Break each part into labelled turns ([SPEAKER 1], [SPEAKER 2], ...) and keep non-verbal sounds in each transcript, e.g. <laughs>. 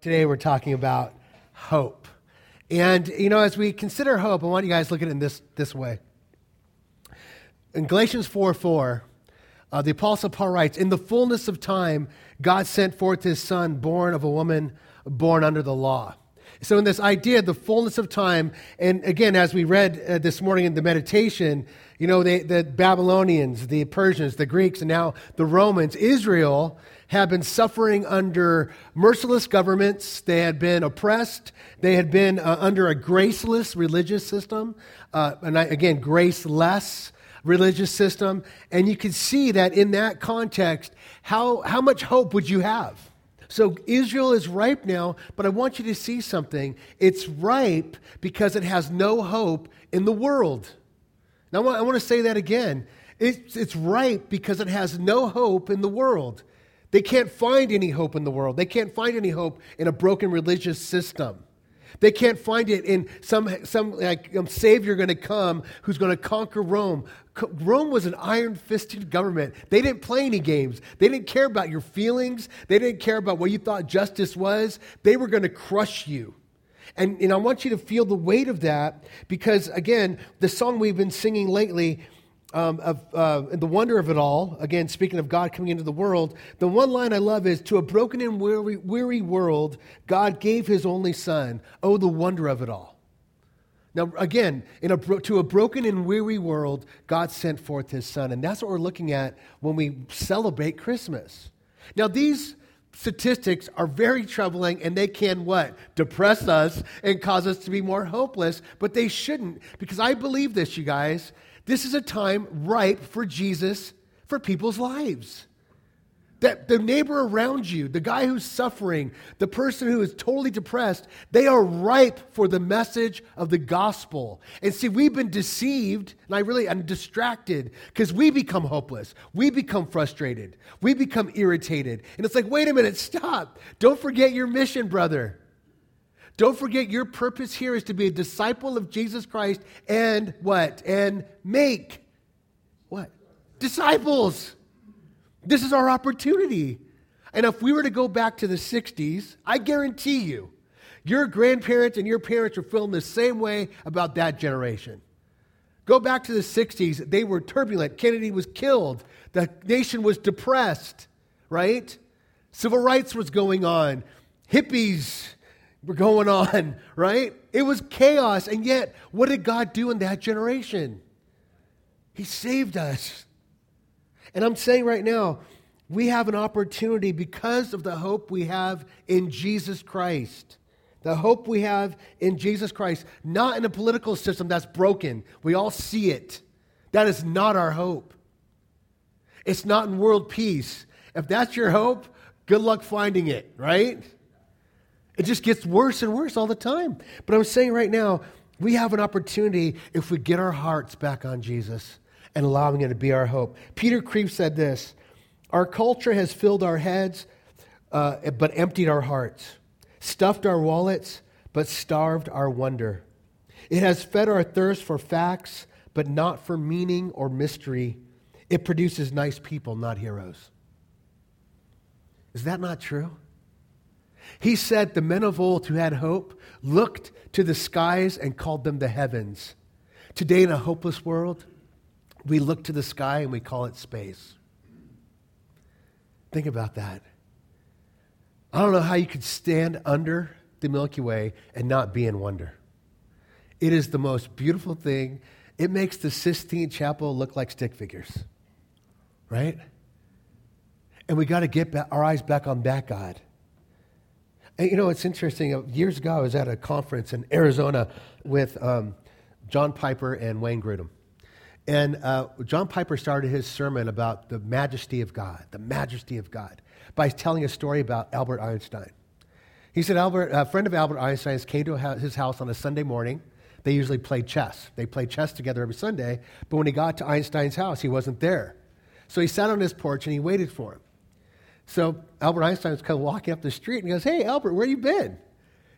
[SPEAKER 1] Today we're talking about hope. And, you know, as we consider hope, I want you guys to look at it in this, this way. In Galatians 4 4, uh, the Apostle Paul writes, In the fullness of time, God sent forth his Son, born of a woman born under the law. So, in this idea, the fullness of time, and again, as we read uh, this morning in the meditation, you know, they, the Babylonians, the Persians, the Greeks, and now the Romans, Israel have been suffering under merciless governments. They had been oppressed. They had been uh, under a graceless religious system. Uh, and I, again, graceless religious system. And you can see that in that context, how, how much hope would you have? So Israel is ripe now, but I want you to see something. It's ripe because it has no hope in the world. Now, I want, I want to say that again. It's, it's ripe because it has no hope in the world. They can't find any hope in the world. They can't find any hope in a broken religious system. They can't find it in some, some like um, savior going to come who's going to conquer Rome. Rome was an iron fisted government. They didn't play any games. They didn't care about your feelings. They didn't care about what you thought justice was. They were going to crush you. And, and I want you to feel the weight of that because, again, the song we've been singing lately, um, of uh, the wonder of it all, again, speaking of God coming into the world, the one line I love is To a broken and weary, weary world, God gave his only Son. Oh, the wonder of it all. Now, again, in a, to a broken and weary world, God sent forth his Son. And that's what we're looking at when we celebrate Christmas. Now, these statistics are very troubling and they can what? Depress us and cause us to be more hopeless, but they shouldn't because I believe this, you guys. This is a time ripe for Jesus for people's lives. That the neighbor around you, the guy who's suffering, the person who is totally depressed, they are ripe for the message of the gospel. And see, we've been deceived, and I really am distracted because we become hopeless. We become frustrated. We become irritated. And it's like, wait a minute, stop. Don't forget your mission, brother. Don't forget your purpose here is to be a disciple of Jesus Christ and what? And make what? Disciples. This is our opportunity. And if we were to go back to the 60s, I guarantee you, your grandparents and your parents were feeling the same way about that generation. Go back to the 60s, they were turbulent. Kennedy was killed. The nation was depressed, right? Civil rights was going on. Hippies were going on, <laughs> right? It was chaos. And yet, what did God do in that generation? He saved us. And I'm saying right now, we have an opportunity because of the hope we have in Jesus Christ. The hope we have in Jesus Christ, not in a political system that's broken. We all see it. That is not our hope. It's not in world peace. If that's your hope, good luck finding it, right? It just gets worse and worse all the time. But I'm saying right now, we have an opportunity if we get our hearts back on Jesus and allowing it to be our hope. Peter Kreeft said this Our culture has filled our heads, uh, but emptied our hearts, stuffed our wallets, but starved our wonder. It has fed our thirst for facts, but not for meaning or mystery. It produces nice people, not heroes. Is that not true? He said the men of old who had hope looked to the skies and called them the heavens. Today, in a hopeless world, we look to the sky and we call it space. Think about that. I don't know how you could stand under the Milky Way and not be in wonder. It is the most beautiful thing. It makes the Sistine Chapel look like stick figures, right? And we got to get our eyes back on that God. You know, it's interesting. Years ago, I was at a conference in Arizona with um, John Piper and Wayne Grudem. And uh, John Piper started his sermon about the majesty of God, the majesty of God, by telling a story about Albert Einstein. He said Albert, a friend of Albert Einstein's came to his house on a Sunday morning. They usually played chess. They played chess together every Sunday. But when he got to Einstein's house, he wasn't there. So he sat on his porch and he waited for him. So Albert Einstein was kind of walking up the street and he goes, Hey, Albert, where you been?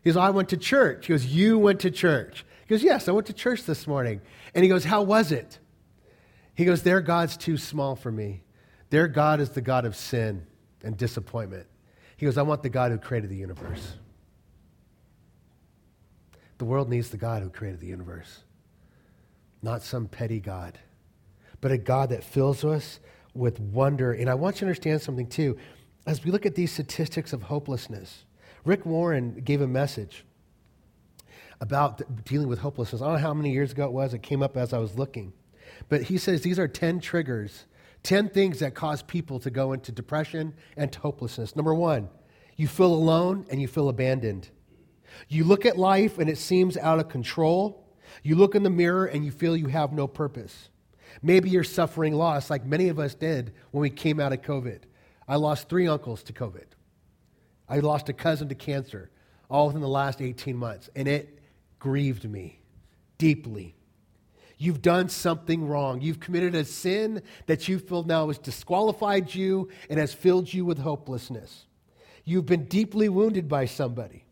[SPEAKER 1] He goes, I went to church. He goes, You went to church? He goes, Yes, I went to church this morning. And he goes, How was it? He goes, Their God's too small for me. Their God is the God of sin and disappointment. He goes, I want the God who created the universe. The world needs the God who created the universe, not some petty God, but a God that fills us with wonder. And I want you to understand something too. As we look at these statistics of hopelessness, Rick Warren gave a message about dealing with hopelessness. I don't know how many years ago it was, it came up as I was looking. But he says these are 10 triggers, 10 things that cause people to go into depression and hopelessness. Number one, you feel alone and you feel abandoned. You look at life and it seems out of control. You look in the mirror and you feel you have no purpose. Maybe you're suffering loss, like many of us did when we came out of COVID. I lost three uncles to COVID. I lost a cousin to cancer, all within the last 18 months, and it grieved me deeply. You've done something wrong. You've committed a sin that you feel now has disqualified you and has filled you with hopelessness. You've been deeply wounded by somebody.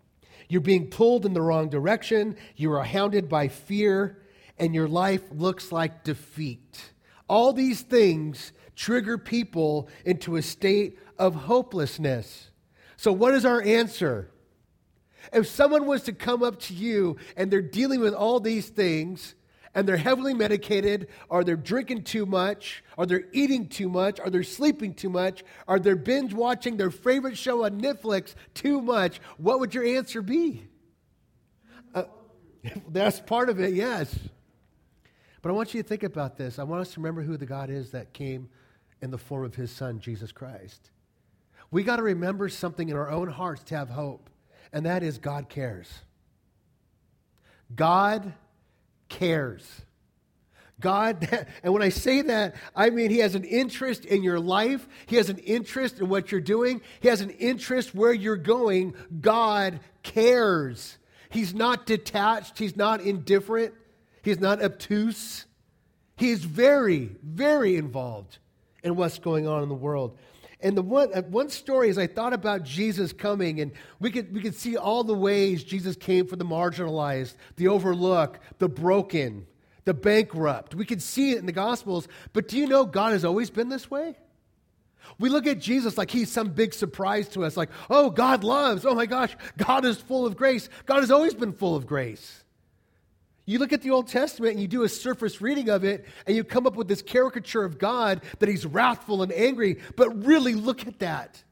[SPEAKER 1] You're being pulled in the wrong direction. You are hounded by fear, and your life looks like defeat. All these things trigger people into a state of hopelessness. So, what is our answer? If someone was to come up to you and they're dealing with all these things, and they're heavily medicated, or they're drinking too much, or they're eating too much, or they're sleeping too much, or they're binge watching their favorite show on Netflix too much, what would your answer be? Uh, <laughs> that's part of it, yes. But I want you to think about this. I want us to remember who the God is that came in the form of his son, Jesus Christ. We got to remember something in our own hearts to have hope, and that is God cares. God cares. God, <laughs> and when I say that, I mean He has an interest in your life. He has an interest in what you're doing. He has an interest where you're going. God cares. He's not detached. He's not indifferent. He's not obtuse. He's very, very involved in what's going on in the world. And the one, uh, one story is I thought about Jesus coming, and we could, we could see all the ways Jesus came for the marginalized, the overlooked, the broken, the bankrupt. We could see it in the Gospels. But do you know God has always been this way? We look at Jesus like he's some big surprise to us, like, oh, God loves. Oh my gosh, God is full of grace. God has always been full of grace. You look at the Old Testament and you do a surface reading of it, and you come up with this caricature of God that he's wrathful and angry. But really, look at that.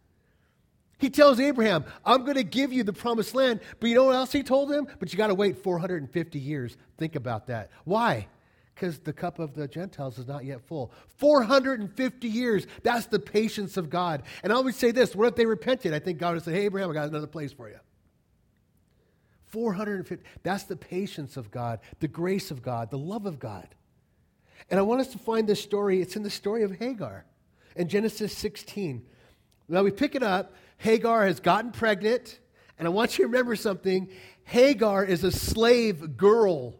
[SPEAKER 1] He tells Abraham, I'm going to give you the promised land. But you know what else he told him? But you got to wait 450 years. Think about that. Why? Because the cup of the Gentiles is not yet full. 450 years. That's the patience of God. And I always say this what if they repented? I think God would say, Hey, Abraham, I got another place for you. 450. That's the patience of God, the grace of God, the love of God. And I want us to find this story. It's in the story of Hagar in Genesis 16. Now we pick it up. Hagar has gotten pregnant. And I want you to remember something Hagar is a slave girl.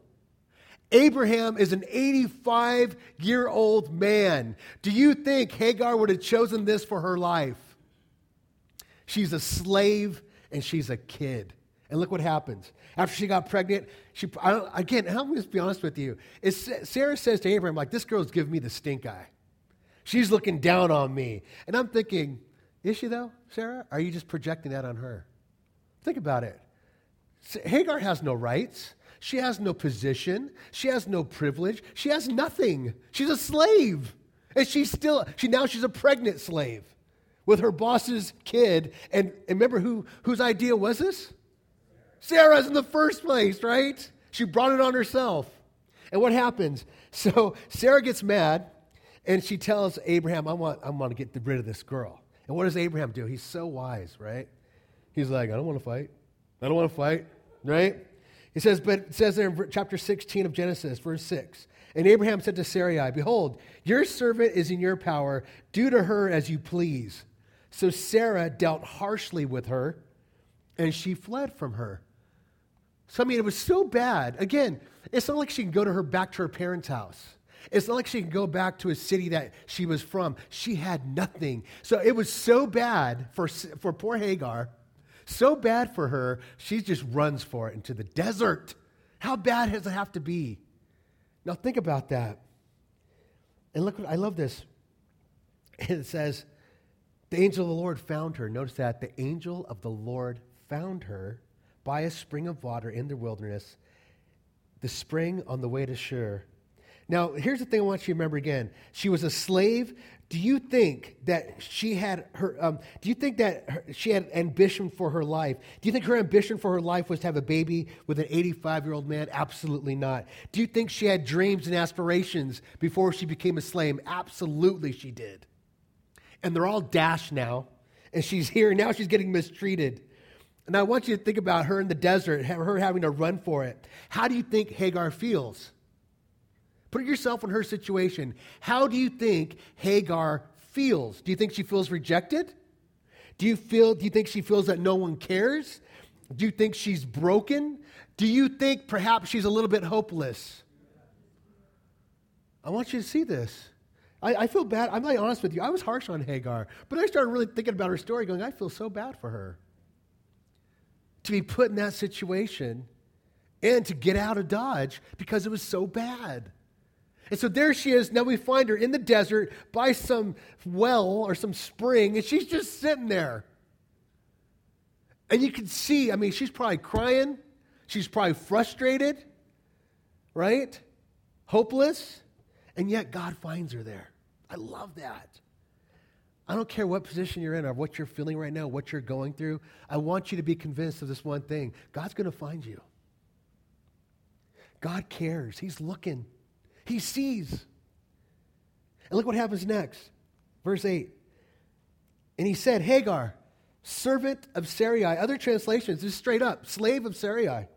[SPEAKER 1] Abraham is an 85 year old man. Do you think Hagar would have chosen this for her life? She's a slave and she's a kid. And look what happens. After she got pregnant, she, I again, I'm to be honest with you. It's, Sarah says to Abraham, like, this girl's giving me the stink eye. She's looking down on me. And I'm thinking, is she though, Sarah? Are you just projecting that on her? Think about it. Hagar has no rights. She has no position. She has no privilege. She has nothing. She's a slave. And she's still, she now she's a pregnant slave with her boss's kid. And, and remember who, whose idea was this? Sarah's in the first place, right? She brought it on herself. And what happens? <laughs> So Sarah gets mad and she tells Abraham, I want, I want to get rid of this girl. And what does Abraham do? He's so wise, right? He's like, I don't want to fight. I don't want to fight, right? He says, but it says there in chapter 16 of Genesis, verse 6. And Abraham said to Sarai, Behold, your servant is in your power. Do to her as you please. So Sarah dealt harshly with her, and she fled from her. So, I mean, it was so bad. Again, it's not like she can go to her back to her parents' house. It's not like she can go back to a city that she was from. She had nothing. So it was so bad for, for poor Hagar, so bad for her, she just runs for it into the desert. How bad does it have to be? Now think about that. And look, I love this. <laughs> It says, the angel of the Lord found her. Notice that the angel of the Lord found her by a spring of water in the wilderness the spring on the way to Shur. Now, here's the thing I want you to remember again. She was a slave. Do you think that she had her? Um, do you think that her, she had ambition for her life? Do you think her ambition for her life was to have a baby with an 85 year old man? Absolutely not. Do you think she had dreams and aspirations before she became a slave? Absolutely, she did. And they're all dashed now, and she's here now. She's getting mistreated. And I want you to think about her in the desert, her having to run for it. How do you think Hagar feels? Put yourself in her situation. How do you think Hagar feels? Do you think she feels rejected? Do you feel do you think she feels that no one cares? Do you think she's broken? Do you think perhaps she's a little bit hopeless? I want you to see this. I, I feel bad. I'm not honest with you. I was harsh on Hagar, but I started really thinking about her story, going, I feel so bad for her. To be put in that situation and to get out of Dodge because it was so bad. And so there she is. Now we find her in the desert by some well or some spring, and she's just sitting there. And you can see, I mean, she's probably crying. She's probably frustrated, right? Hopeless. And yet God finds her there. I love that. I don't care what position you're in or what you're feeling right now, what you're going through. I want you to be convinced of this one thing God's going to find you. God cares, He's looking. He sees. And look what happens next. Verse 8. And he said, Hagar, servant of Sarai. Other translations, just straight up, slave of Sarai.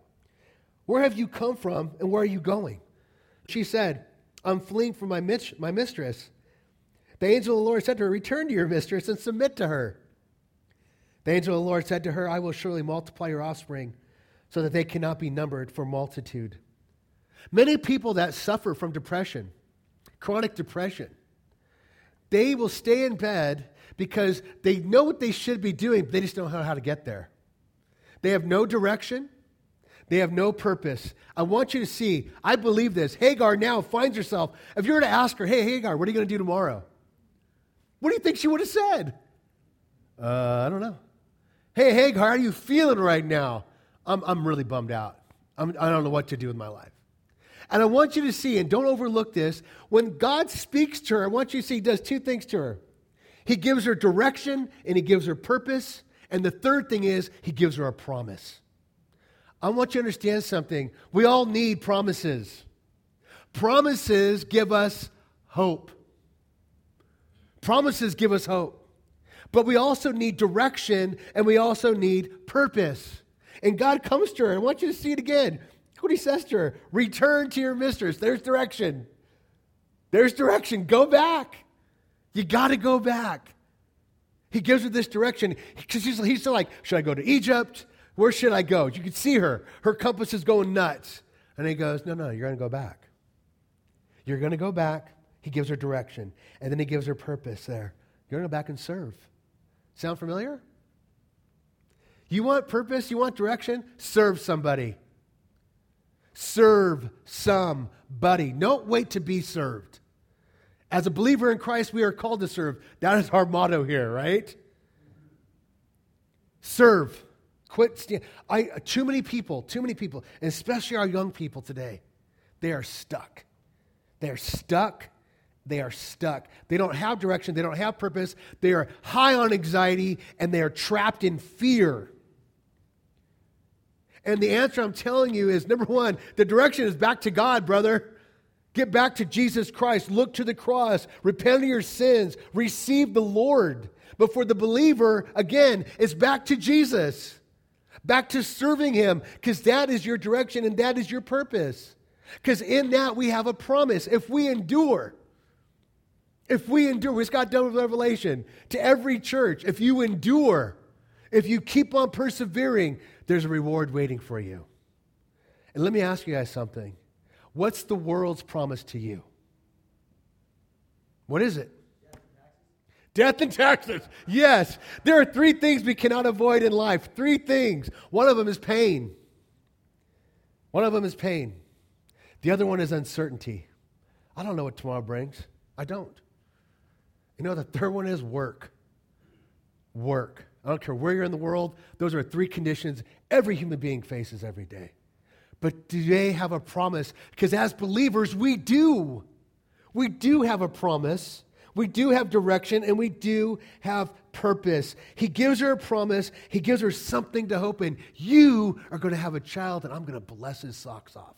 [SPEAKER 1] Where have you come from and where are you going? She said, I'm fleeing from my, mit- my mistress. The angel of the Lord said to her, Return to your mistress and submit to her. The angel of the Lord said to her, I will surely multiply your offspring so that they cannot be numbered for multitude. Many people that suffer from depression, chronic depression, they will stay in bed because they know what they should be doing, but they just don't know how to get there. They have no direction. They have no purpose. I want you to see, I believe this. Hagar now finds herself, if you were to ask her, hey, Hagar, what are you going to do tomorrow? What do you think she would have said? Uh, I don't know. Hey, Hagar, how are you feeling right now? I'm, I'm really bummed out. I'm, I don't know what to do with my life. And I want you to see, and don't overlook this, when God speaks to her, I want you to see he does two things to her. He gives her direction and he gives her purpose. And the third thing is, he gives her a promise. I want you to understand something. We all need promises. Promises give us hope. Promises give us hope. But we also need direction and we also need purpose. And God comes to her. I want you to see it again what he says to her Return to your mistress. There's direction. There's direction. Go back. You got to go back. He gives her this direction because he's, he's still like, Should I go to Egypt? Where should I go? You can see her. Her compass is going nuts. And he goes, No, no, you're going to go back. You're going to go back. He gives her direction. And then he gives her purpose there. You're going to go back and serve. Sound familiar? You want purpose? You want direction? Serve somebody. Serve somebody. Don't wait to be served. As a believer in Christ, we are called to serve. That is our motto here, right? Serve. Quit. Stand. I, too many people, too many people, especially our young people today, they are stuck. They're stuck. They are stuck. They don't have direction. They don't have purpose. They are high on anxiety and they are trapped in fear. And the answer I'm telling you is number one, the direction is back to God, brother. Get back to Jesus Christ. Look to the cross. Repent of your sins. Receive the Lord. But for the believer, again, it's back to Jesus. Back to serving Him, because that is your direction and that is your purpose. Because in that we have a promise. If we endure, if we endure, we just got done with Revelation to every church. If you endure, if you keep on persevering, there's a reward waiting for you. And let me ask you guys something. What's the world's promise to you? What is it? Death and taxes. Yes. There are three things we cannot avoid in life. Three things. One of them is pain. One of them is pain. The other one is uncertainty. I don't know what tomorrow brings. I don't. You know, the third one is work. Work. I don't care where you're in the world, those are three conditions every human being faces every day but do they have a promise? Because as believers, we do. We do have a promise. We do have direction and we do have purpose. He gives her a promise. He gives her something to hope in. You are going to have a child and I'm going to bless his socks off.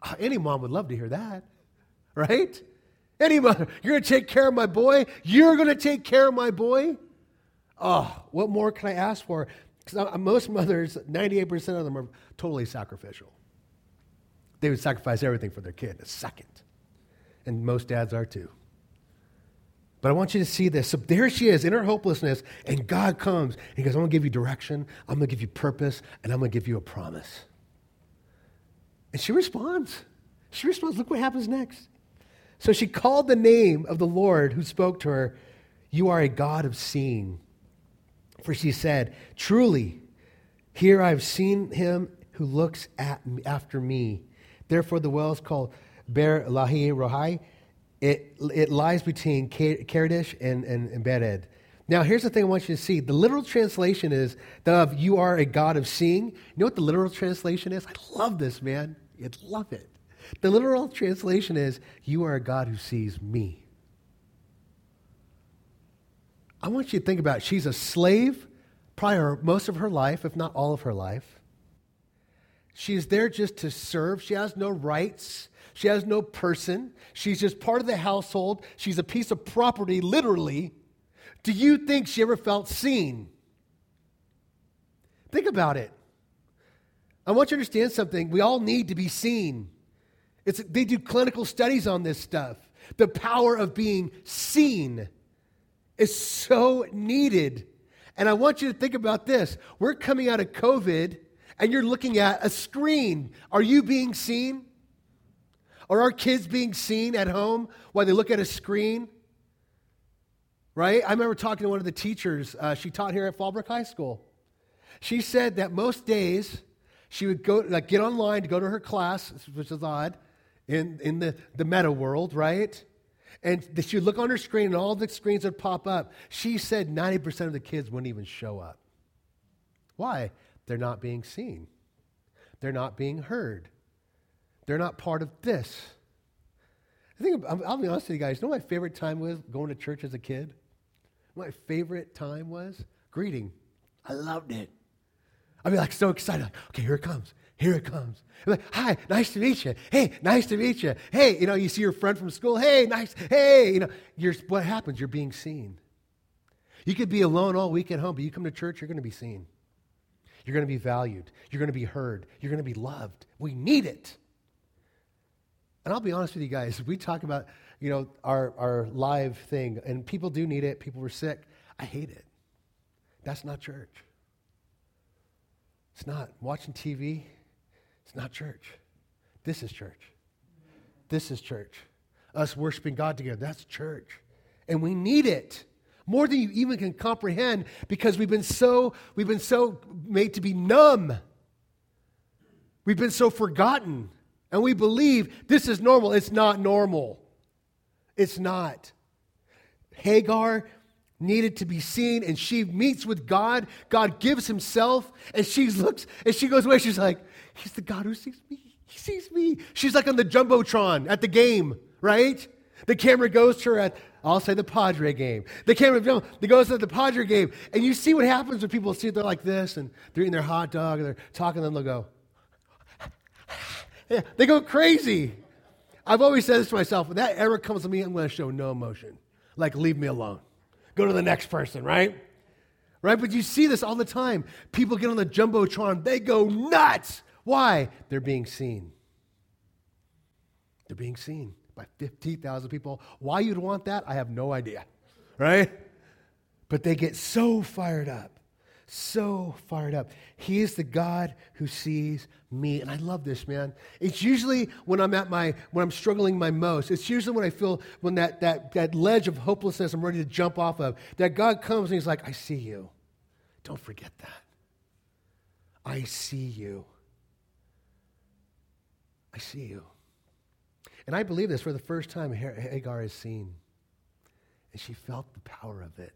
[SPEAKER 1] Uh, any mom would love to hear that, <laughs> right? Any mother, you're going to take care of my boy. You're going to take care of my boy. Oh, what more can I ask for? Because most mothers, 98% of them are totally sacrificial. They would sacrifice everything for their kid in a second. And most dads are too. But I want you to see this. So there she is in her hopelessness, and God comes and He goes, I'm going to give you direction, I'm going to give you purpose, and I'm going to give you a promise. And she responds. She responds. Look what happens next. So she called the name of the Lord who spoke to her, You are a God of seeing. For she said, Truly, here I have seen him who looks at me, after me. Therefore, the well is called Beer Lahai Roi. It, it lies between Kadesh and, and, Bered. Now, here's the thing I want you to see. The literal translation is of you are a God of seeing. You know what the literal translation is? I love this, man. I love it. The literal translation is you are a God who sees me. I want you to think about it. She's a slave prior most of her life, if not all of her life. She's there just to serve. She has no rights. She has no person. She's just part of the household. She's a piece of property, literally. Do you think she ever felt seen? Think about it. I want you to understand something. We all need to be seen. It's, they do clinical studies on this stuff. The power of being seen is so needed. And I want you to think about this. We're coming out of COVID and you're looking at a screen. Are you being seen? Are our kids being seen at home while they look at a screen? Right? I remember talking to one of the teachers. Uh, she taught here at Fallbrook High School. She said that most days she would go, like, get online to go to her class, which is odd, in, in the, the meta world, right? And she would look on her screen and all the screens would pop up. She said 90% of the kids wouldn't even show up. Why? They're not being seen, they're not being heard, they're not part of this. I think, I'll be honest with you guys, you know what my favorite time was going to church as a kid? My favorite time was greeting. I loved it. I'd be like so excited. Like, okay, here it comes. Here it comes. I'm like, hi, nice to meet you. Hey, nice to meet you. Hey, you know, you see your friend from school. Hey, nice. Hey, you know, you're, what happens? You're being seen. You could be alone all week at home, but you come to church, you're going to be seen. You're going to be valued. You're going to be heard. You're going to be loved. We need it. And I'll be honest with you guys, we talk about, you know, our, our live thing, and people do need it. People were sick. I hate it. That's not church. It's not. Watching TV, it's not church. This is church. This is church. Us worshiping God together, that's church. And we need it more than you even can comprehend because we've been so we've been so made to be numb. We've been so forgotten. And we believe this is normal. It's not normal. It's not. Hagar needed to be seen and she meets with God. God gives himself and she looks and she goes away. She's like, He's the God who sees me. He sees me. She's like on the Jumbotron at the game, right? The camera goes to her at, I'll say the Padre game. The camera goes to the Padre game. And you see what happens when people see they're like this and they're eating their hot dog and they're talking, then they'll go, <laughs> yeah, they go crazy. I've always said this to myself when that error comes to me, I'm going to show no emotion. Like, leave me alone. Go to the next person, right? Right? But you see this all the time. People get on the Jumbotron, they go nuts. Why? They're being seen. They're being seen by 50,000 people. Why you'd want that, I have no idea. Right? But they get so fired up. So fired up. He is the God who sees me. And I love this, man. It's usually when I'm at my when I'm struggling my most. It's usually when I feel when that that that ledge of hopelessness I'm ready to jump off of, that God comes and He's like, I see you. Don't forget that. I see you. I see you. And I believe this for the first time Hagar is seen. And she felt the power of it.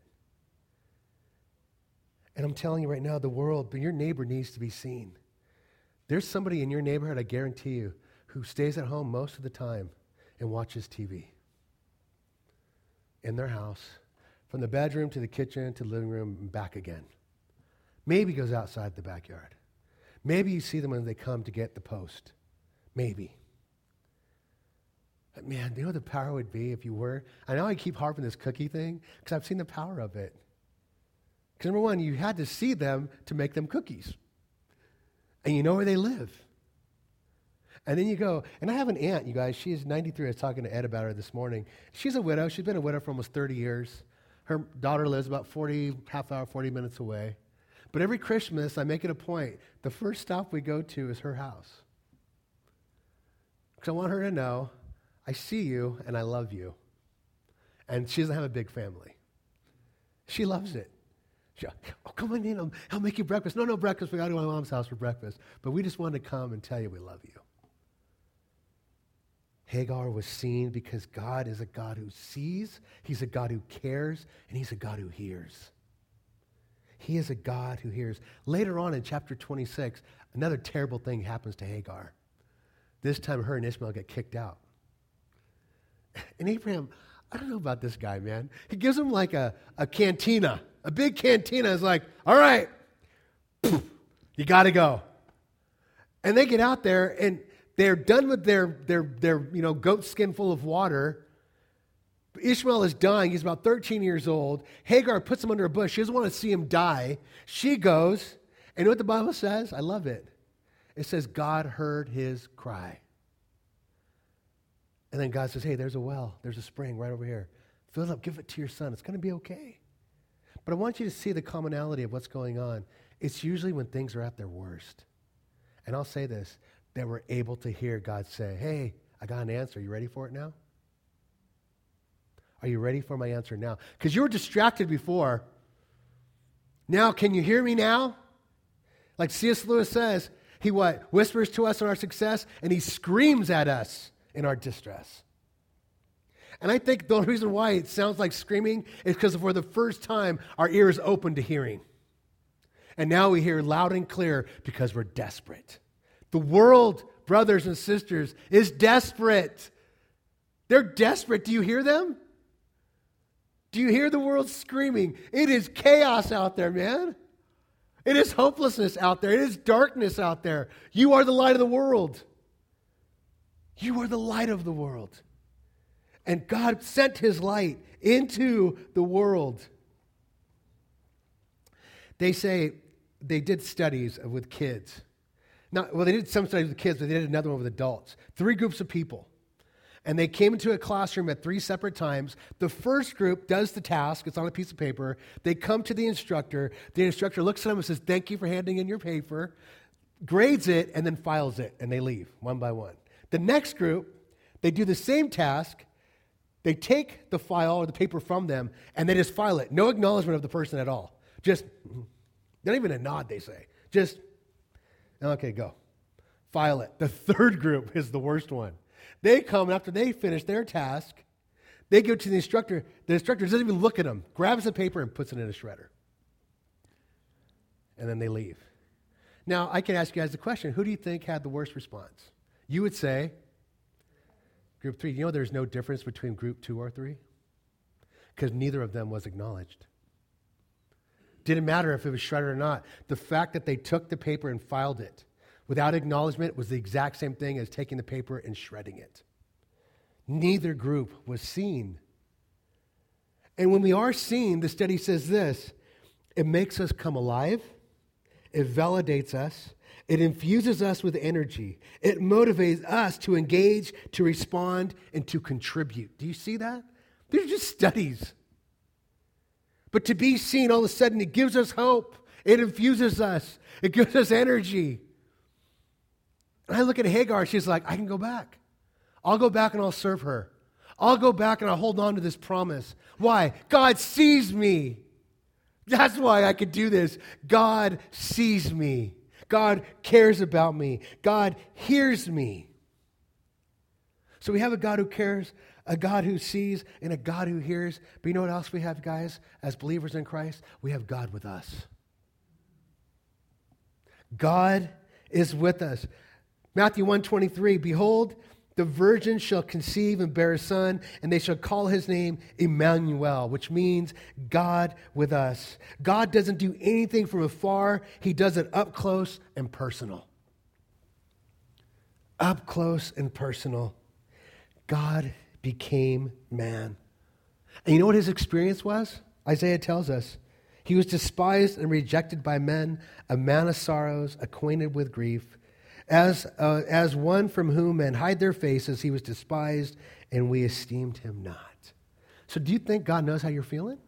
[SPEAKER 1] And I'm telling you right now, the world, but your neighbor needs to be seen. There's somebody in your neighborhood, I guarantee you, who stays at home most of the time and watches TV in their house, from the bedroom to the kitchen to the living room and back again. Maybe goes outside the backyard. Maybe you see them when they come to get the post. Maybe. But man, you know what the power would be if you were? I know I keep harping this cookie thing because I've seen the power of it. Because number one, you had to see them to make them cookies. And you know where they live. And then you go, and I have an aunt, you guys. She's 93. I was talking to Ed about her this morning. She's a widow. She's been a widow for almost 30 years. Her daughter lives about 40, half hour, 40 minutes away. But every Christmas, I make it a point. The first stop we go to is her house. Because I want her to know I see you and I love you. And she doesn't have a big family. She loves it. She, oh, come on in. I'll, I'll make you breakfast. No, no breakfast. We got to go to my mom's house for breakfast. But we just wanted to come and tell you we love you. Hagar was seen because God is a God who sees, He's a God who cares, and He's a God who hears. He is a God who hears. Later on in chapter 26, another terrible thing happens to Hagar. This time, her and Ishmael get kicked out. And Abraham, I don't know about this guy, man. He gives him like a, a cantina, a big cantina. Is like, all right, you got to go. And they get out there and they're done with their, their, their you know, goat skin full of water. Ishmael is dying. He's about 13 years old. Hagar puts him under a bush. She doesn't want to see him die. She goes, and you know what the Bible says? I love it. It says, God heard his cry. And then God says, Hey, there's a well, there's a spring right over here. Fill it up, give it to your son. It's going to be okay. But I want you to see the commonality of what's going on. It's usually when things are at their worst. And I'll say this that we're able to hear God say, Hey, I got an answer. Are you ready for it now? Are you ready for my answer now? Because you were distracted before. Now, can you hear me now? Like C.S. Lewis says, he what? Whispers to us in our success and he screams at us in our distress. And I think the reason why it sounds like screaming is because for the first time our ear is open to hearing. And now we hear loud and clear because we're desperate. The world, brothers and sisters, is desperate. They're desperate. Do you hear them? Do you hear the world screaming? It is chaos out there, man. It is hopelessness out there. It is darkness out there. You are the light of the world. You are the light of the world. And God sent his light into the world. They say they did studies with kids. Not, well, they did some studies with kids, but they did another one with adults. Three groups of people. And they came into a classroom at three separate times. The first group does the task, it's on a piece of paper. They come to the instructor. The instructor looks at them and says, Thank you for handing in your paper, grades it, and then files it, and they leave one by one. The next group, they do the same task. They take the file or the paper from them and they just file it. No acknowledgement of the person at all. Just, mm-hmm. not even a nod, they say. Just, okay, go. File it. The <laughs> third group is the worst one. They come and after they finish their task. They go to the instructor. The instructor doesn't even look at them, grabs the paper and puts it in a shredder. And then they leave. Now, I can ask you guys the question who do you think had the worst response? You would say, group three, you know there's no difference between group two or three? Because neither of them was acknowledged. Didn't matter if it was shredded or not. The fact that they took the paper and filed it without acknowledgement was the exact same thing as taking the paper and shredding it. Neither group was seen. And when we are seen, the study says this it makes us come alive, it validates us, it infuses us with energy. It motivates us to engage, to respond, and to contribute. Do you see that? These are just studies. But to be seen, all of a sudden, it gives us hope. It infuses us. It gives us energy. And I look at Hagar, she's like, I can go back. I'll go back and I'll serve her. I'll go back and I'll hold on to this promise. Why? God sees me. That's why I could do this. God sees me. God cares about me. God hears me. So we have a God who cares, a God who sees, and a God who hears. But you know what else we have, guys? As believers in Christ, we have God with us. God is with us. Matthew 123, behold, the virgin shall conceive and bear a son, and they shall call his name Emmanuel, which means God with us. God doesn't do anything from afar, he does it up close and personal. Up close and personal. God became man. And you know what his experience was? Isaiah tells us. He was despised and rejected by men, a man of sorrows, acquainted with grief. As, uh, as one from whom men hide their faces, he was despised, and we esteemed him not. So, do you think God knows how you're feeling?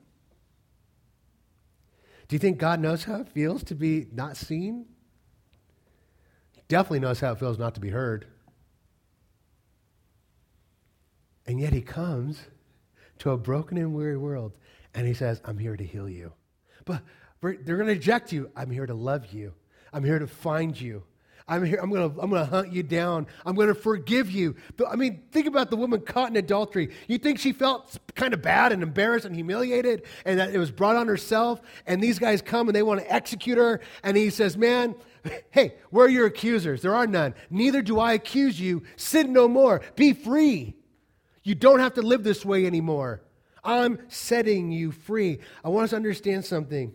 [SPEAKER 1] Do you think God knows how it feels to be not seen? He definitely knows how it feels not to be heard. And yet, he comes to a broken and weary world, and he says, I'm here to heal you. But they're going to reject you. I'm here to love you. I'm here to find you. I'm here, I'm gonna, I'm gonna hunt you down. I'm gonna forgive you. I mean, think about the woman caught in adultery. You think she felt kind of bad and embarrassed and humiliated and that it was brought on herself, and these guys come and they want to execute her, and he says, Man, hey, where are your accusers? There are none. Neither do I accuse you. Sin no more. Be free. You don't have to live this way anymore. I'm setting you free. I want us to understand something.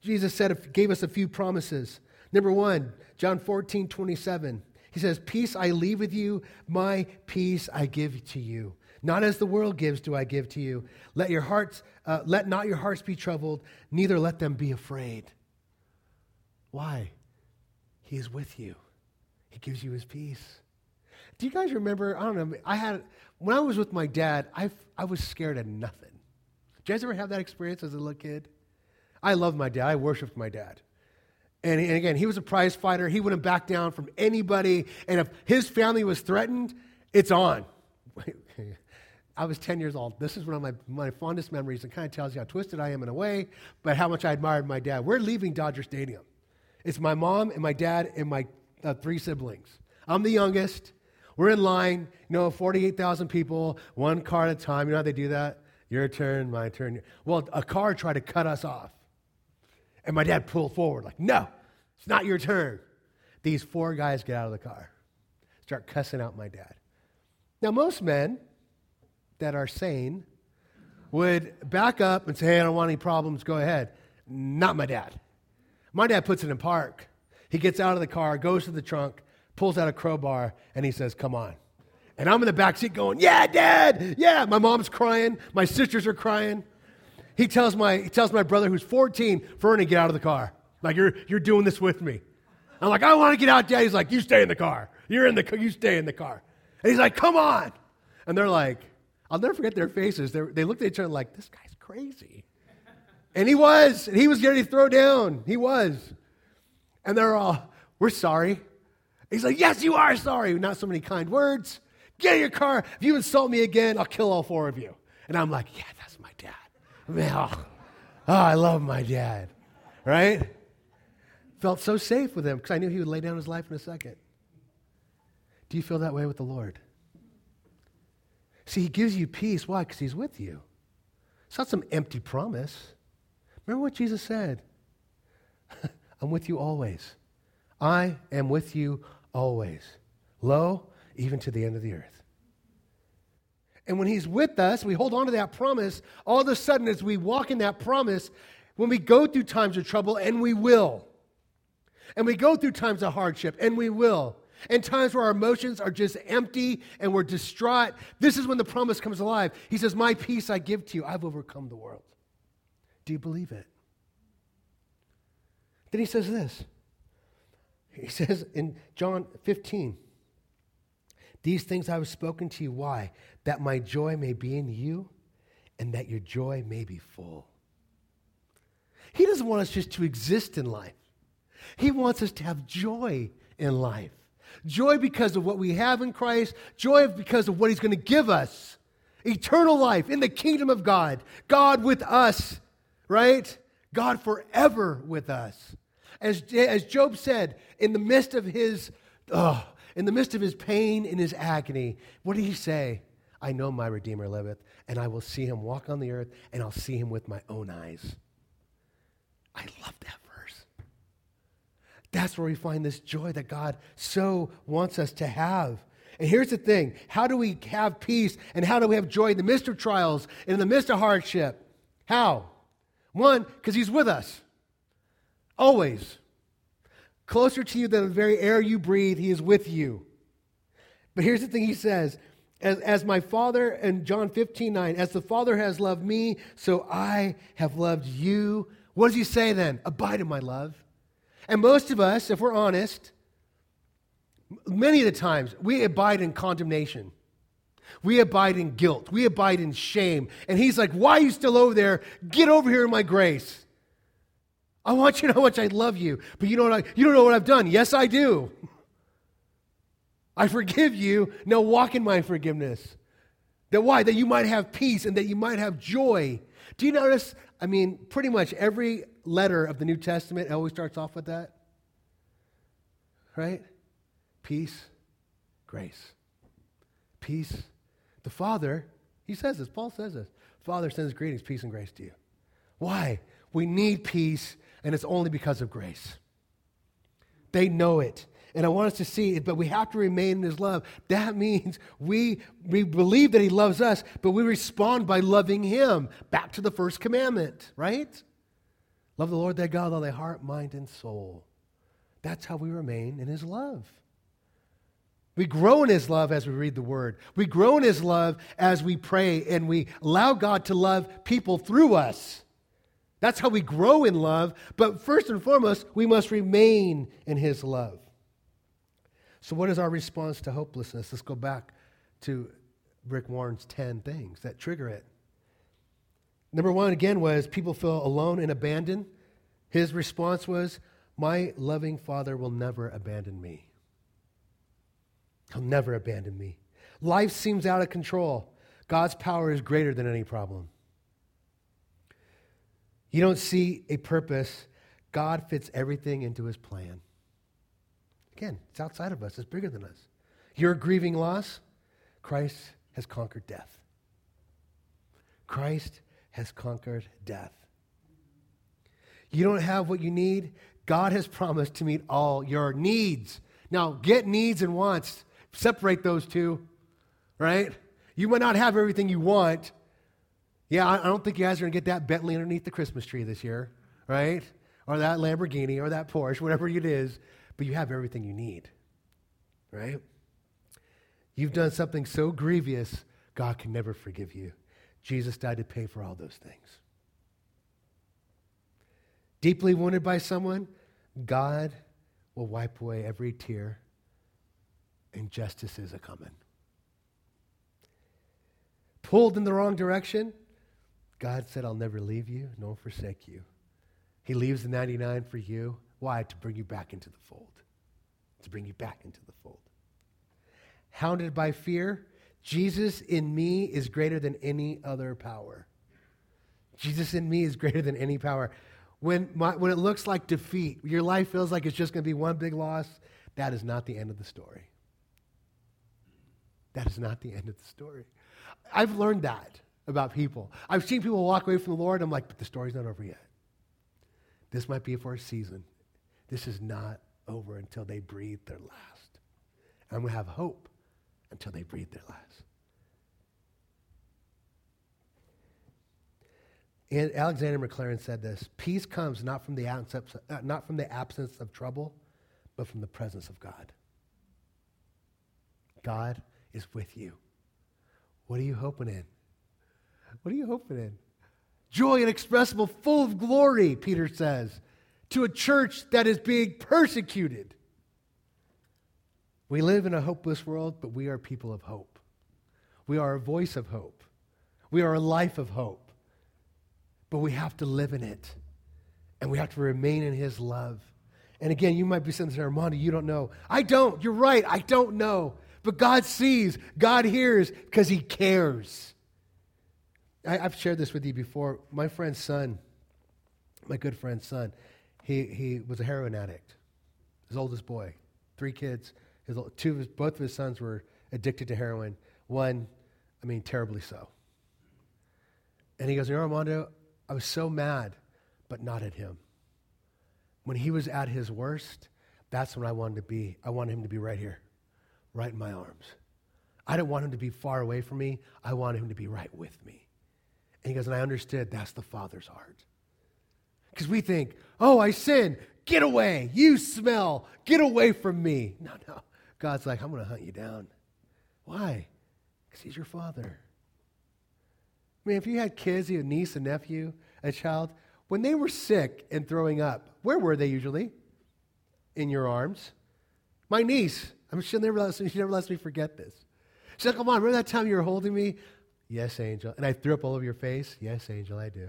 [SPEAKER 1] Jesus said, gave us a few promises. Number one, John 14, 27. He says, Peace I leave with you, my peace I give to you. Not as the world gives do I give to you. Let your hearts, uh, let not your hearts be troubled, neither let them be afraid. Why? He is with you. He gives you his peace. Do you guys remember? I don't know. I had when I was with my dad. I I was scared of nothing. Did you guys ever have that experience as a little kid? I loved my dad. I worshipped my dad. And, and again, he was a prize fighter. He wouldn't back down from anybody. And if his family was threatened, it's on. <laughs> I was 10 years old. This is one of my, my fondest memories. It kind of tells you how twisted I am in a way, but how much I admired my dad. We're leaving Dodger Stadium. It's my mom and my dad and my uh, three siblings. I'm the youngest. We're in line, you know, 48,000 people, one car at a time. You know how they do that? Your turn, my turn. Well, a car tried to cut us off. And my dad pulled forward, like, no, it's not your turn. These four guys get out of the car, start cussing out my dad. Now, most men that are sane would back up and say, hey, I don't want any problems, go ahead. Not my dad. My dad puts it in park. He gets out of the car, goes to the trunk, pulls out a crowbar, and he says, Come on. And I'm in the back seat going, Yeah, dad, yeah. My mom's crying, my sisters are crying. He tells my, he tells my brother who's 14, Fernie, get out of the car. Like, you're, you're doing this with me. I'm like, I want to get out, Dad. He's like, you stay in the car. You're in the. You stay in the car. And he's like, come on. And they're like, I'll never forget their faces. They're, they looked at each other like, this guy's crazy. And he was. And he was getting to throw down. He was. And they're all, we're sorry. He's like, yes, you are sorry. Not so many kind words. Get in your car. If you insult me again, I'll kill all four of you. And I'm like, yeah, oh, oh, I love my dad, right? Felt so safe with him because I knew he would lay down his life in a second. Do you feel that way with the Lord? See, he gives you peace. Why? Because he's with you. It's not some empty promise. Remember what Jesus said <laughs> I'm with you always. I am with you always. Lo, even to the end of the earth. And when He's with us, we hold on to that promise. All of a sudden, as we walk in that promise, when we go through times of trouble, and we will, and we go through times of hardship, and we will, and times where our emotions are just empty and we're distraught, this is when the promise comes alive. He says, My peace I give to you. I've overcome the world. Do you believe it? Then he says this. He says in John 15, these things I have spoken to you. Why? That my joy may be in you and that your joy may be full. He doesn't want us just to exist in life, He wants us to have joy in life. Joy because of what we have in Christ, joy because of what He's going to give us. Eternal life in the kingdom of God, God with us, right? God forever with us. As, as Job said, in the midst of his, oh, in the midst of his pain and his agony, what did he say? I know my Redeemer liveth, and I will see him walk on the earth, and I'll see him with my own eyes. I love that verse. That's where we find this joy that God so wants us to have. And here's the thing how do we have peace and how do we have joy in the midst of trials and in the midst of hardship? How? One, because He's with us. Always. Closer to you than the very air you breathe, He is with you. But here's the thing He says as, as my Father, in John 15, 9, as the Father has loved me, so I have loved you. What does He say then? Abide in my love. And most of us, if we're honest, many of the times we abide in condemnation. We abide in guilt. We abide in shame. And he's like, Why are you still over there? Get over here in my grace. I want you to know how much I love you. But you, I, you don't know what I've done. Yes, I do. I forgive you. Now walk in my forgiveness. That why? That you might have peace and that you might have joy. Do you notice? I mean, pretty much every letter of the New Testament always starts off with that. Right? Peace, grace. Peace. The Father, he says this, Paul says this. Father sends greetings, peace, and grace to you. Why? We need peace, and it's only because of grace. They know it. And I want us to see it, but we have to remain in his love. That means we, we believe that he loves us, but we respond by loving him. Back to the first commandment, right? Love the Lord thy God with all thy heart, mind, and soul. That's how we remain in his love. We grow in his love as we read the word. We grow in his love as we pray and we allow God to love people through us. That's how we grow in love. But first and foremost, we must remain in his love. So, what is our response to hopelessness? Let's go back to Rick Warren's 10 things that trigger it. Number one, again, was people feel alone and abandoned. His response was, My loving Father will never abandon me. He'll never abandon me. Life seems out of control. God's power is greater than any problem. You don't see a purpose. God fits everything into his plan. Again, it's outside of us, it's bigger than us. You're grieving loss. Christ has conquered death. Christ has conquered death. You don't have what you need. God has promised to meet all your needs. Now, get needs and wants. Separate those two, right? You might not have everything you want. Yeah, I don't think you guys are going to get that Bentley underneath the Christmas tree this year, right? Or that Lamborghini or that Porsche, whatever it is, but you have everything you need, right? You've done something so grievous, God can never forgive you. Jesus died to pay for all those things. Deeply wounded by someone, God will wipe away every tear, and justice is a coming. Pulled in the wrong direction, God said, I'll never leave you nor forsake you. He leaves the 99 for you. Why? To bring you back into the fold. To bring you back into the fold. Hounded by fear, Jesus in me is greater than any other power. Jesus in me is greater than any power. When, my, when it looks like defeat, your life feels like it's just going to be one big loss, that is not the end of the story. That is not the end of the story. I've learned that about people. I've seen people walk away from the Lord. I'm like, but the story's not over yet. This might be for a season. This is not over until they breathe their last. And we have hope until they breathe their last. And Alexander Maclaren said this Peace comes not from, the absence, uh, not from the absence of trouble, but from the presence of God. God is with you. What are you hoping in? What are you hoping in? Joy inexpressible, full of glory, Peter says, to a church that is being persecuted. We live in a hopeless world, but we are people of hope. We are a voice of hope. We are a life of hope. But we have to live in it. And we have to remain in His love. And again, you might be saying, Armando, you don't know. I don't. You're right. I don't know. But God sees, God hears, because He cares. I, have shared this with you before. My friend's son, my good friend's son, he, he was a heroin addict, his oldest boy, three kids. His, two of his, both of his sons were addicted to heroin. One, I mean, terribly so. And he goes, You know, Armando, I was so mad, but not at him. When he was at his worst, That's when I wanted to be. I wanted him to be right here, right in my arms. I didn't want him to be far away from me. I wanted him to be right with me. And he goes, and I understood that's the Father's heart. Because we think, oh, I sin. Get away. You smell. Get away from me. No, no. God's like, I'm going to hunt you down. Why? Because he's your father. I mean, if you had kids, you had a niece, a nephew, a child, when they were sick and throwing up, where were they usually? In your arms. My niece, I mean, she never lets me, she never lets me forget this. She's like, oh, come on, remember that time you were holding me? Yes, Angel. And I threw up all over your face? Yes, Angel, I do.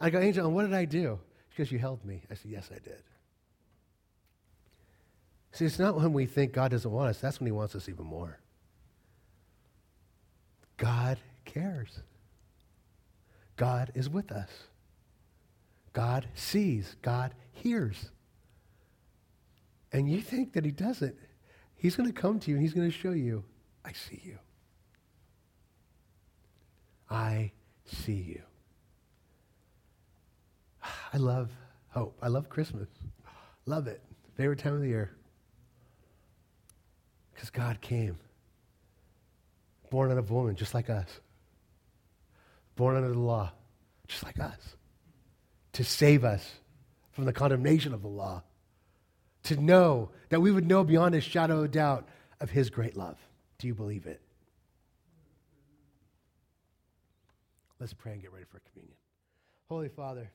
[SPEAKER 1] I go, Angel, and what did I do? She goes, you held me. I said, yes, I did. See, it's not when we think God doesn't want us, that's when He wants us even more. God cares. God is with us. God sees. God hears. And you think that He doesn't. He's going to come to you and He's going to show you, I see you. I see you. <sighs> I love hope. I love Christmas. Love it. Favorite time of the year. Because God came, born out of a woman, just like us, born under the law, just like us, to save us from the condemnation of the law, to know that we would know beyond a shadow of doubt of His great love. Do you believe it? Let's pray and get ready for communion. Holy Father,